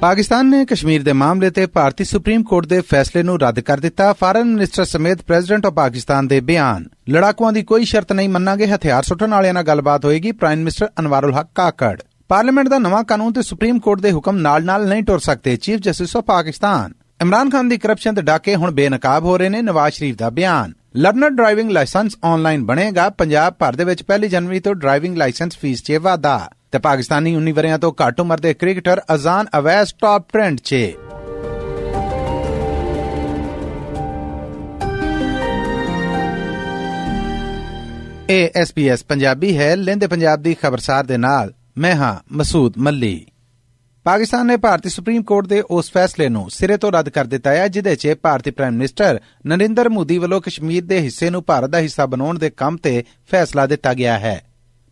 ਪਾਕਿਸਤਾਨ ਨੇ ਕਸ਼ਮੀਰ ਦੇ ਮਾਮਲੇ ਤੇ ਭਾਰਤੀ ਸੁਪਰੀਮ ਕੋਰਟ ਦੇ ਫੈਸਲੇ ਨੂੰ ਰੱਦ ਕਰ ਦਿੱਤਾ। ਫਾਰਨ ਮਿਨਿਸਟਰ ਸਮੇਤ ਪ੍ਰੈਜ਼ੀਡੈਂਟ ਆਫ ਪਾਕਿਸਤਾਨ ਦੇ ਬਿਆਨ। ਲੜਾਕੂਆਂ ਦੀ ਕੋਈ ਸ਼ਰਤ ਨਹੀਂ ਮੰਨਾਂਗੇ, ਹਥਿਆਰ ਸੁੱਟਣ ਵਾਲਿਆਂ ਨਾਲ ਗੱਲਬਾਤ ਹੋਏਗੀ prime minister Anwarul Haq Kakar. Parliament ਦਾ ਨਵਾਂ ਕਾਨੂੰਨ ਤੇ ਸੁਪਰੀਮ ਕੋਰਟ ਦੇ ਹੁਕਮ ਨਾਲ-ਨਾਲ ਨਹੀਂ ਟੁਰ ਸਕਦੇ, chief justice of Pakistan. Imran Khan the corruption ਤੇ ਡਾਕੇ ਹੁਣ ਬੇਨਕਾਬ ਹੋ ਰਹੇ ਨੇ, ਨਵਾਜ਼ ਸ਼ਰੀਫ ਦਾ ਬਿਆਨ। ਲਰਨਰ ਡਰਾਈਵਿੰਗ ਲਾਇਸੈਂਸ ਆਨਲਾਈਨ ਬਣੇਗਾ, ਪੰਜਾਬ ਭਰ ਦੇ ਵਿੱਚ 1 ਜਨਵਰੀ ਤੋਂ ਡਰਾਈਵਿੰਗ ਲਾਇਸੈਂਸ ਫੀਸ 'ਚ ਵਾਧਾ। ਤੇ ਪਾਕਿਸਤਾਨੀ 19 ਵਰਿਆਂ ਤੋਂ ਘੱਟ ਉਮਰ ਦੇ cricketer Azan Awais top trend 'ਚ। ਇਹ ਐਸਪੀਐਸ ਪੰਜਾਬੀ ਹੈ, ਲੈਂਦੇ ਪੰਜਾਬ ਦੀ ਖਬਰਸਾਰ ਦੇ ਨਾਲ। ਮੈਂ ਹਾਂ ਮਸੂਦ ਮੱਲੀ। ਪਾਕਿਸਤਾਨ ਨੇ ਭਾਰਤੀ ਸੁਪਰੀਮ ਕੋਰਟ ਦੇ ਉਸ ਫੈਸਲੇ ਨੂੰ ਸਿਰੇ ਤੋਂ ਰੱਦ ਕਰ ਦਿੱਤਾ ਹੈ ਜਿਦੇ 'ਚ ਭਾਰਤੀ ਪ੍ਰਾਈਮ ਮਿਨਿਸਟਰ ਨਰਿੰਦਰ ਮੋਦੀ ਵੱਲੋਂ ਕਸ਼ਮੀਰ ਦੇ ਹਿੱਸੇ ਨੂੰ ਭਾਰਤ ਦਾ ਹਿੱਸਾ ਬਣਾਉਣ ਦੇ ਕੰਮ ਤੇ ਫੈਸਲਾ ਦਿੱਤਾ ਗਿਆ ਹੈ।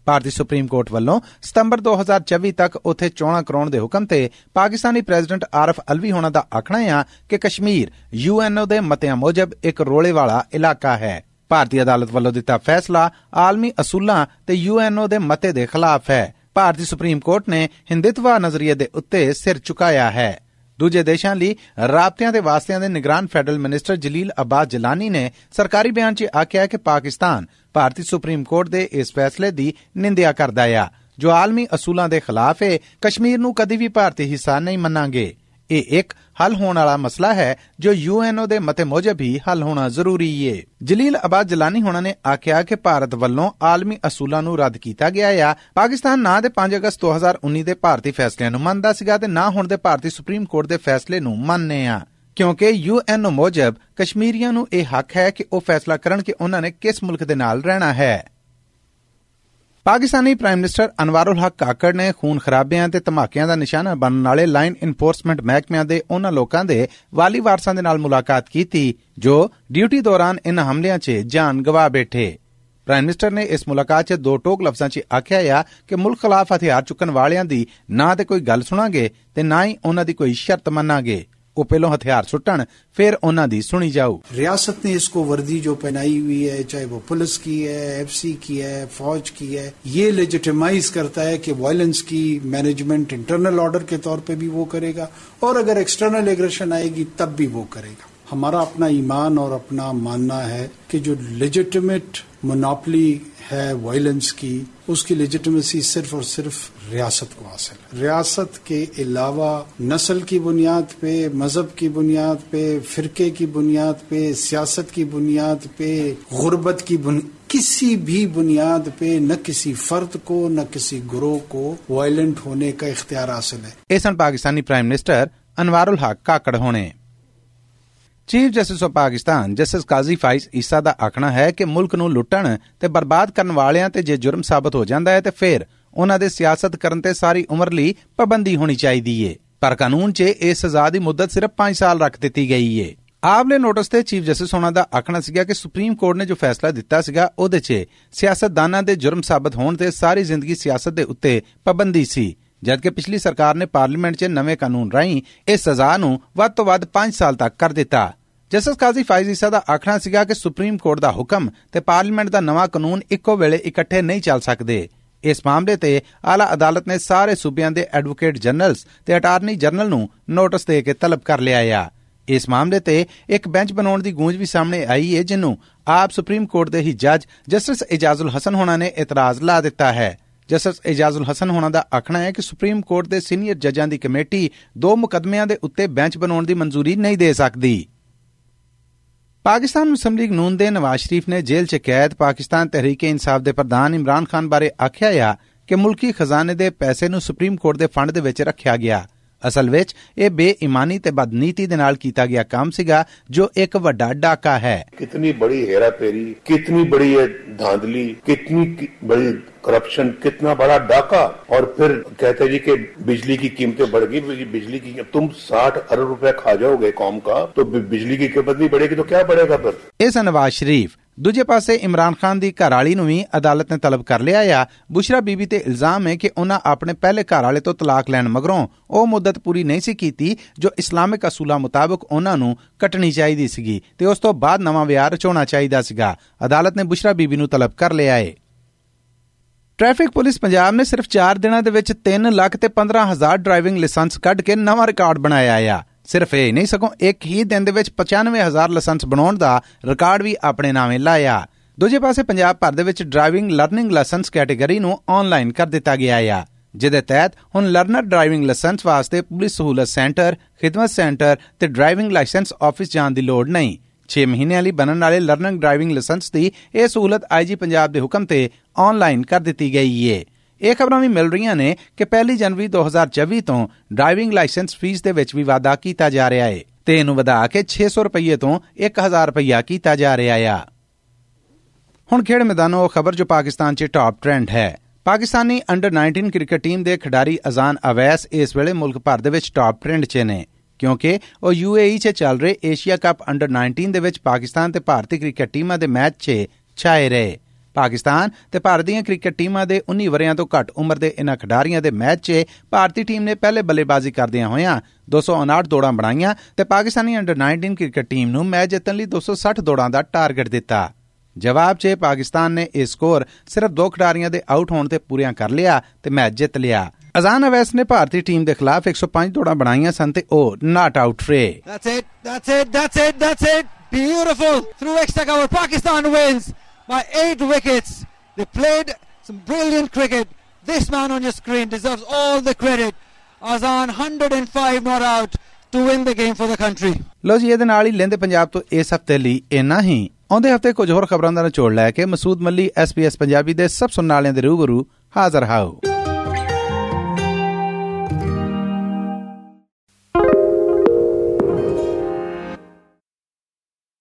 ਭਾਰਤੀ ਸੁਪਰੀਮ ਕੋਰਟ ਵੱਲੋਂ ਸਤੰਬਰ 2024 ਤੱਕ ਉੱਥੇ ਚੋਣਾਂ ਕਰਾਉਣ ਦੇ ਹੁਕਮ ਤੇ ਪਾਕਿਸਤਾਨੀ ਪ੍ਰੈਜ਼ੀਡੈਂਟ ਆਰਫ ਅਲਵੀ ਹੋਣਾ ਦਾ ਆਖਣਾ ਹੈ ਕਿ ਕਸ਼ਮੀਰ, ਯੂਐਨਓ ਦੇ ਮਤਿਆਂ ਮੁਜਬ ਇੱਕ ਰੋਲੇ ਵਾਲਾ ਇਲਾਕਾ ਹੈ। ਭਾਰਤੀ ਅਦਾਲਤ ਵੱਲੋਂ ਦਿੱਤਾ ਫੈਸਲਾ ਆਲਮੀ ਅਸੂਲਾਂ ਤੇ ਯੂਐਨਓ ਦੇ ਮਤੇ ਦੇ ਖਿਲਾਫ ਹੈ। ਭਾਰਤੀ ਸੁਪਰੀਮ ਕੋਰਟ ਨੇ ਹਿੰਦਿਤਵਾ ਨਜ਼ਰੀਏ ਦੇ ਉੱਤੇ ਸਿਰ ਝੁਕਾਇਆ ਹੈ। ਦੂਜੇ ਦੇਸ਼ਾਂ ਲਈ ਰਾਬਤਿਆਂ ਦੇ ਵਾਸਤਿਆਂ ਦੇ ਨਿਗਰਾਨ ਫੈਡਰਲ ਮਿਨਿਸਟਰ ਜਲੀਲ ਅਬਾਦ ਜਲਾਨੀ ਨੇ ਸਰਕਾਰੀ ਬਿਆਨ 'ਚ ਆਖਿਆ ਕਿ ਪਾਕਿਸਤਾਨ ਭਾਰਤੀ ਸੁਪਰੀਮ ਕੋਰਟ ਦੇ ਇਸ ਫੈਸਲੇ ਦੀ ਨਿੰਦਿਆ ਕਰਦਾ ਆ। ਜੋ ਆਲਮੀ ਅਸੂਲਾਂ ਦੇ ਖਿਲਾਫ ਹੈ ਕਸ਼ਮੀਰ ਨੂੰ ਕਦੀ ਵੀ ਭਾਰਤੀ ਹਿੱਸਾ ਨਹੀਂ ਮੰਨਾਂਗੇ। ਇਹ ਇੱਕ ਹੱਲ ਹੋਣ ਵਾਲਾ ਮਸਲਾ ਹੈ, ਜੋ ਯੂਐਨਓ ਦੇ ਮਤੇ ਮੁਜਬ ਹੀ ਹੱਲ ਹੋਣਾ ਜ਼ਰੂਰੀ ਏ। ਜਲੀਲ ਅਬਾਦ ਜਲਾਨੀ ਹੋਣਾ ਨੇ ਆਖਿਆ ਕਿ ਭਾਰਤ ਵੱਲੋਂ ਆਲਮੀ ਅਸੂਲਾਂ ਨੂੰ ਰੱਦ ਕੀਤਾ ਗਿਆ ਆ। ਪਾਕਿਸਤਾਨ ਨਾ ਦੇ 5 ਅਗਸਤ 2019 ਦੇ ਭਾਰਤੀ ਫੈਸਲਿਆਂ ਨੂੰ ਮੰਨਦਾ ਸੀਗਾ ਤੇ ਨਾ ਹੁਣ ਦੇ ਭਾਰਤੀ ਸੁਪਰੀਮ ਕੋਰਟ ਦੇ ਫੈਸਲੇ ਨੂੰ ਮੰਨਨੇ ਆ। ਕਿਉਂਕਿ ਯੂਐਨਓ ਮੁਜਬ ਕਸ਼ਮੀਰੀਆਂ ਨੂੰ ਇਹ ਹੱਕ ਹੈ ਕਿ ਉਹ ਫੈਸਲਾ ਕਰਨ ਕਿ ਉਹਨਾਂ ਨੇ ਕਿਸ ਮੁਲਕ ਦੇ ਨਾਲ ਰਹਿਣਾ ਹੈ। ਪਾਕਿਸਤਾਨੀ ਪ੍ਰਾਈਮ ਮਿਨਿਸਟਰ ਅਨਵਾਰੁਲ ਹਕ ਕਾਕੜ ਨੇ ਖੂਨ ਖਰਾਬਿਆਂ ਤੇ ਧਮਾਕਿਆਂ ਦਾ ਨਿਸ਼ਾਨਾ ਬਣਨ ਵਾਲੇ ਲਾਈਨ ਇਨਫੋਰਸਮੈਂਟ ਮਹਿਕਮਿਆਂ ਦੇ ਉਹਨਾਂ ਲੋਕਾਂ ਦੇ ਵਾਲੀ ਵਾਰਸਾਂ ਦੇ ਨਾਲ ਮੁਲਾਕਾਤ ਕੀਤੀ, ਜੋ ਡਿਊਟੀ ਦੌਰਾਨ ਇਨ ਹਮਲਿਆਂ 'ਚ ਜਾਨ ਗਵਾ ਬੈਠੇ। ਪ੍ਰਾਈਮ ਮਿਨਿਸਟਰ ਨੇ ਇਸ ਮੁਲਾਕਾਤ 'ਚ ਦੋ ਟੋਕ ਲਫ਼ਜ਼ਾਂ 'ਚ ਆਖਿਆ ਆ ਕਿ ਮੁਲਕ ਖਿਲਾਫ ਹਥਿਆਰ ਚੁੱਕਣ ਵਾਲਿਆਂ ਦੀ ਨਾ ਤੇ ਕੋਈ ਗੱਲ ਸੁਣਾਂਗੇ ਤੇ ਨਾ ਹੀ ਉਹਨਾਂ ਦੀ ਕੋਈ ਸ਼ਰਤ ਮੰਨਾਂਗੇ। ਉਹ ਪਹਿਲੋਂ ਹਥਿਆਰ ਸੁੱਟਣ ਫਿਰ ਉਹਨਾਂ ਦੀ ਸੁਣੀ ਜਾਊ रियासत ने इसको वर्दी जो पहनाई हुई है चाहे वो पुलिस की है एफसी की है फौज की है ये लेजिटिमाइज करता है कि वायलेंस की मैनेजमेंट इंटरनल ऑर्डर के तौर पे भी वो करेगा और अगर एक्सटर्नल एग्रेशन आएगी तब भी वो करेगा हमारा अपना ईमान और अपना मानना है कि जो लेजिटिमेट मोनोपली है वायलेंस की उसकी लेजिटिमेसी सिर्फ और सिर्फ रियासत को हासिल है रियासत के अलावा नस्ल की बुनियाद पे मजहब की बुनियाद पे फिरके की बुनियाद पे सियासत की बुनियाद पे गुर्बत की बुनियाद किसी भी बुनियाद पे न किसी फर्द को न किसी ग्रोह को वायलेंट होने का इख्तियार हासिल है ਇਹ ਸਨ ਪਾਕਿਸਤਾਨੀ ਪ੍ਰਾਈਮ ਮਿਨਿਸਟਰ ਅਨਵਾਰੁਲ ਹਕ ਕਾਕੜ ਹੋਣੇ chief justice of Pakistan justice Qazi Faez Isa ਦਾ ਆਖਣਾ ਹੈ ਕਿ ਮੁਲਕ ਨੂੰ ਲੁੱਟਣ ਤੇ ਬਰਬਾਦ ਕਰਨ ਵਾਲਿਆਂ ਤੇ ਜੇ ਜੁਰਮ ਸਾਬਤ ਹੋ ਜਾਂਦਾ ਹੈ ਤੇ ਫਿਰ ਉਹਨਾਂ ਦੇ ਸਿਆਸਤ ਕਰਨ ਤੇ ਸਾਰੀ ਉਮਰ ਲਈ ਪਾਬੰਦੀ ਹੋਣੀ ਚਾਹੀਦੀ ਏ। ਪਰ ਕਾਨੂੰਨ 'ਚ ਇਸ ਸਜ਼ਾ ਦੀ ਮੁੱਦਤ ਸਿਰਫ 5 ਸਾਲ ਰੱਖ ਦਿੱਤੀ ਗਈ ਏ। ਆਵਲੇ ਨੋਟਿਸ ਤੇ ਚੀਫ ਜਸਟਿਸ ਹੋਣਾ ਦਾ ਆਖਣਾ ਸੀਗਾ ਕਿ ਸੁਪਰੀਮ ਕੋਰਟ ਨੇ ਜੋ ਫੈਸਲਾ ਦਿੱਤਾ ਸੀਗਾ, ਉਹਦੇ 'ਚ ਸਿਆਸਤਦਾਨਾਂ ਦੇ ਜੁਰਮ ਸਾਬਤ ਹੋਣ ਤੇ ਸਾਰੀ ਜ਼ਿੰਦਗੀ ਸਿਆਸਤ ਦੇ ਉੱਤੇ ਪਾਬੰਦੀ ਸੀ। ਜਦਕਿ ਪਿਛਲੀ ਸਰਕਾਰ ਨੇ ਪਾਰਲੀਮੈਂਟ 'ਚ ਨਵੇਂ ਕਾਨੂੰਨ ਰਾਹੀਂ ਇਸ ਸਜ਼ਾ ਨੂੰ ਵੱਧ ਤੋਂ ਵੱਧ 5 ਸਾਲ ਤੱਕ ਕਰ ਦਿੱਤਾ। ਜਸਟਿਸ ਕਾਜ਼ੀ ਫਾਇਜ਼ ਈਸਾ ਦਾ ਆਖਣਾ ਸੀਗਾ ਕਿ ਸੁਪਰੀਮ ਕੋਰਟ ਦਾ ਹੁਕਮ ਤੇ ਪਾਰਲੀਮੈਂਟ ਦਾ ਨਵਾਂ ਕਾਨੂੰਨ ਇੱਕੋ ਵੇਲੇ ਇਕੱਠੇ ਨਹੀਂ ਚੱਲ ਸਕਦੇ। ਇਸ ਮਾਮਲੇ ਤੇ ਆਲਾ ਅਦਾਲਤ ਨੇ ਸਾਰੇ ਸੂਬਿਆਂ ਦੇ ਐਡਵੋਕੇਟ ਜਨਰਲਸ ਤੇ ਅਟਾਰਨੀ ਜਨਰਲ ਨੂੰ ਨੋਟਿਸ ਦੇ ਕੇ ਤਲਬ ਕਰ ਲਿਆ ਆ। ਇਸ ਮਾਮਲੇ ਤੇ ਇੱਕ ਬੈਂਚ ਬਣਾਉਣ ਦੀ ਗੂੰਜ ਵੀ ਸਾਹਮਣੇ ਆਈ ਹੈ ਜਿਨੂੰ ਆਪ ਸੁਪਰੀਮ ਕੋਰਟ ਦੇ ਹੀ ਜੱਜ ਜਸਟਿਸ ਇਜਾਜ਼ੁਲ ਹਸਨ ਹੋਣਾ ਨੇ ਇਤਰਾਜ਼ ਲਾ ਦਿੱਤਾ ਹੈ। ਜਸਟਿਸ ਇਜਾਜ਼ੁਲ ਹਸਨ ਹੋਣਾ ਦਾ ਆਖਣਾ ਹੈ ਕਿ ਸੁਪਰੀਮ ਕੋਰਟ ਦੇ ਸੀਨੀਅਰ ਜੱਜਾਂ ਦੀ ਕਮੇਟੀ ਦੋ ਮੁਕਦਮਿਆਂ ਦੇ ਉੱਤੇ ਬੈਂਚ ਬਣਾਉਣ ਦੀ ਮਨਜ਼ੂਰੀ ਨਹੀਂ ਦੇ ਸਕਦੀ। ਪਾਕਿਸਤਾਨ ਮੁਸਲਿਮ ਲੀਗ ਨੂਨ ਦੇ ਨਵਾਜ਼ ਸ਼ਰੀਫ ਨੇ ਜੇਲ੍ਹ 'ਚ ਕੈਦ ਪਾਕਿਸਤਾਨ ਤਹਿਰੀਕ-ਏ ਇਨਸਾਫ ਦੇ ਪ੍ਰਧਾਨ ਇਮਰਾਨ ਖਾਨ ਬਾਰੇ ਆਖਿਆ ਆ ਕਿ ਮੁਲਕੀ ਖਜ਼ਾਨੇ ਦੇ ਪੈਸੇ ਨੂੰ ਸੁਪਰੀਮ ਕੋਰਟ ਦੇ ਫੰਡ ਦੇ ਵਿੱਚ ਰੱਖਿਆ ਗਿਆ। ਅਸਲ ਵਿੱਚ ਇਹ ਬੇਈਮਾਨੀ ਤੇ ਬਦਨੀਤੀ ਦੇ ਨਾਲ ਕੀਤਾ ਗਿਆ ਕੰਮ ਸੀਗਾ ਜੋ ਇੱਕ ਵੱਡਾ ਡਾਕਾ ਹੈ कितनी बड़ी हेरा फेरी कितनी बड़ी ये धांधली कितनी की- बड़ी करप्शन कितना बड़ा डाका और फिर कहते हैं जी कि बिजली की कीमतें बढ़ गई बिजली- बिजली की तुम साठ अरब रुपए खा जाओगे कौम का तो बि- बिजली की कीमत नहीं बढ़ेगी तो क्या बढ़ेगा फिर ਇਹ ਸਨ ਨਵਾਜ਼ ਸ਼ਰੀਫ ਦੂਜੇ ਪਾਸੇ ਇਮਰਾਨ ਖਾਨ ਦੀ ਘਰਵਾਲੀ ਨੂੰ ਵੀ ਅਦਾਲਤ ਨੇ ਤਲਬ ਕਰ ਲਿਆ ਆ। ਬੁਸ਼ਰਾ ਬੀਬੀ ਤੇ ਇਲਜ਼ਾਮ ਹੈ ਕਿ ਉਹਨਾਂ ਆਪਣੇ ਪਹਿਲੇ ਘਰਵਾਲੇ ਤੋਂ ਤਲਾਕ ਲੈਣ ਮਗਰੋਂ ਉਹ ਮੁੱਦਤ ਪੂਰੀ ਨਹੀਂ ਸੀ ਕੀਤੀ, ਜੋ ਇਸਲਾਮਿਕ ਅਸੂਲਾਂ ਮੁਤਾਬਕ ਉਹਨਾਂ ਨੂੰ ਕੱਟਣੀ ਚਾਹੀਦੀ ਸੀਗੀ ਤੇ ਉਸ ਤੋਂ ਬਾਅਦ ਨਵਾਂ ਵਿਆਹ ਰਚਾਉਣਾ ਚਾਹੀਦਾ ਸੀਗਾ। ਅਦਾਲਤ ਨੇ ਬੁਸ਼ਰਾ ਬੀਬੀ ਨੂੰ ਤਲਬ ਕਰ ਲਿਆ ਹੈ ਟ੍ਰੈਫਿਕ ਪੁਲਿਸ ਪੰਜਾਬ ਨੇ ਸਿਰਫ 4 ਦਿਨਾਂ ਦੇ ਵਿੱਚ 3 ਲੱਖ ਤੇ 15000 ਡਰਾਈਵਿੰਗ ਲਾਇਸੈਂਸ ਕੱਢ ਕੇ ਨਵਾਂ ਰਿਕਾਰਡ ਬਣਾਇਆ ਆ। ਸਿਰਫ ਇਹ ਨਹੀਂ, ਸਗੋਂ ਇੱਕ ਹੀ ਦਿਨ ਦੇ ਵਿੱਚ 95000 ਲਾਇਸੈਂਸ ਬਣਾਉਣ ਦਾ ਰਿਕਾਰਡ ਵੀ ਆਪਣੇ ਨਾਵੇਂ ਲਾਇਆ। ਦੂਜੇ ਪਾਸੇ ਪੰਜਾਬ ਭਰ ਦੇ ਵਿੱਚ ਡਰਾਈਵਿੰਗ ਲਰਨਿੰਗ ਲਾਇਸੈਂਸ ਕੈਟਾਗਰੀ ਨੂੰ ਆਨਲਾਈਨ ਕਰ ਦਿੱਤਾ ਗਿਆ ਆ, ਜਿਹਦੇ ਤਹਿਤ ਹੁਣ ਲਰਨਰ ਡਰਾਈਵਿੰਗ ਲਾਇਸੈਂਸ ਵਾਸਤੇ ਪੁਲਿਸ ਸਹੂਲਤ ਸੈਂਟਰ, ਖਿਦਮਤ ਸੈਂਟਰ ਤੇ ਡਰਾਈਵਿੰਗ ਲਾਇਸੈਂਸ ਆਫਿਸ ਜਾਣ ਦੀ ਲੋੜ ਨਹੀਂ। 6 ਮਹੀਨਿਆਂ ਲਈ ਬਣਨ ਵਾਲੇ ਲਰਨਿੰਗ ਡਰਾਈਵਿੰਗ ਲਾਇਸੈਂਸ ਦੀ ਇਹ ਸਹੂਲਤ ਆਈਜੀ ਪੰਜਾਬ ਦੇ ਹੁਕਮ ਤੇ ਆਨਲਾਈਨ ਕਰ ਦਿੱਤੀ ਗਈ ਏ। ਇਹ ਖਬਰਾਂ ਵੀ ਮਿਲ ਰਹੀਆਂ ਨੇ ਕਿ 1 ਜਨਵਰੀ 2024 ਤੋਂ ਡਰਾਈਵਿੰਗ ਲਾਇਸੈਂਸ ਫੀਸ ਦੇ ਵਿੱਚ ਵੀ ਵਾਧਾ ਕੀਤਾ ਜਾ ਰਿਹਾ ਏ ਤੇ ਇਹਨੂੰ ਵਧਾ ਕੇ 600 ਰੁਪਏ ਤੋਂ 1000 ਰੁਪਇਆ ਕੀਤਾ ਜਾ ਰਿਹਾ ਆ। ਹੁਣ ਖੇਡ ਮੈਦਾਨੋਂ ਉਹ ਖਬਰ ਜੋ ਪਾਕਿਸਤਾਨ 'ਚ ਟਾਪ ਟ੍ਰੈਂਡ ਹੈ। ਪਾਕਿਸਤਾਨੀ ਅੰਡਰ 19 ਕ੍ਰਿਕਟ ਟੀਮ ਦੇ ਖਿਡਾਰੀ ਅਜ਼ਾਨ ਅਵੈਸ ਇਸ ਵੇਲੇ ਮੁਲਕ ਭਰ ਦੇ ਵਿੱਚ ਟਾਪ ਟ੍ਰੈਂਡ 'ਚ ਨੇ, ਕਿਉਂਕਿ ਉਹ ਯੂਏਈ 'ਚ ਚੱਲ ਰਹੇ ਏਸ਼ੀਆ ਕੱਪ ਅੰਡਰ 19 ਦੇ ਵਿੱਚ ਪਾਕਿਸਤਾਨ ਤੇ ਭਾਰਤੀ ਕ੍ਰਿਕਟ ਟੀਮਾਂ ਦੇ ਮੈਚ 'ਚ ਛਾਏ ਰਹੇ। ਪਾਕਿਸਤਾਨ ਤੇ ਭਾਰਤ ਦੀਆਂ ਕ੍ਰਿਕਟ ਟੀਮਾਂ ਦੇ 19 ਵਰਿਆਂ ਤੋਂ ਘੱਟ ਉਮਰ ਦੇ ਇਨ੍ਹਾਂ ਖਿਡਾਰੀਆਂ ਦੇ ਮੈਚ 'ਚ ਭਾਰਤੀ ਟੀਮ ਨੇ ਪਹਿਲੇ ਬੱਲੇਬਾਜ਼ੀ ਕਰਦਿਆਂ ਹੋਇਆਂ 259 ਦੌੜਾਂ ਬਣਾਈਆਂ ਤੇ ਪਾਕਿਸਤਾਨੀ ਅੰਡਰ 19 ਕ੍ਰਿਕਟ ਟੀਮ ਨੂੰ ਮੈਚ ਜਿੱਤਣ ਲਈ 260 ਦੌੜਾਂ ਦਾ ਟਾਰਗੇਟ ਦਿੱਤਾ ਜਵਾਬ 'ਚ ਪਾਕਿਸਤਾਨ ਨੇ ਇਹ ਸਕੋਰ ਸਿਰਫ ਦੋ ਖਿਡਾਰੀਆਂ ਦੇ ਆਊਟ ਹੋਣ ਤੇ ਪੂਰੀਆਂ ਕਰ ਲਿਆ ਤੇ ਮੈਚ ਜਿੱਤ ਲਿਆ ਅਜ਼ਾਨ ਅਵੈਸ ਨੇ ਭਾਰਤੀ ਟੀਮ ਦੇ ਖਿਲਾਫ 105 ਦੌੜਾਂ ਬਣਾਈਆਂ ਸਨ ਤੇ ਉਹ ਨਾਟ ਆਊਟ ਰਹੇ That's it, that's it, that's it, that's it. Beautiful. Through extra cover, Pakistan wins by eight wickets. They played some brilliant cricket. This man on your screen deserves all the credit. Azan 105 not out to win the game for the country. ਲੋ ਜੀ ਇਹਦੇ ਨਾਲ ਹੀ ਲੈਂਦੇ ਪੰਜਾਬ ਤੋਂ ਇਸ ਹਫ਼ਤੇ ਲਈ ਇੰਨਾ ਹੀ ਆਉਂਦੇ ਹਫ਼ਤੇ ਕੁਝ ਹੋਰ ਖਬਰਾਂ ਦਾ ਨਿਚੋੜ ਲੈ ਕੇ ਮਸੂਦ ਮੱਲੀ ਐਸਪੀਐਸ ਪੰਜਾਬੀ ਦੇ ਸਭ ਸੁਣਨ ਵਾਲਿਆਂ ਦੇ ਰੂਬਰੂ ਹਾਜ਼ਰ ਹਾਓ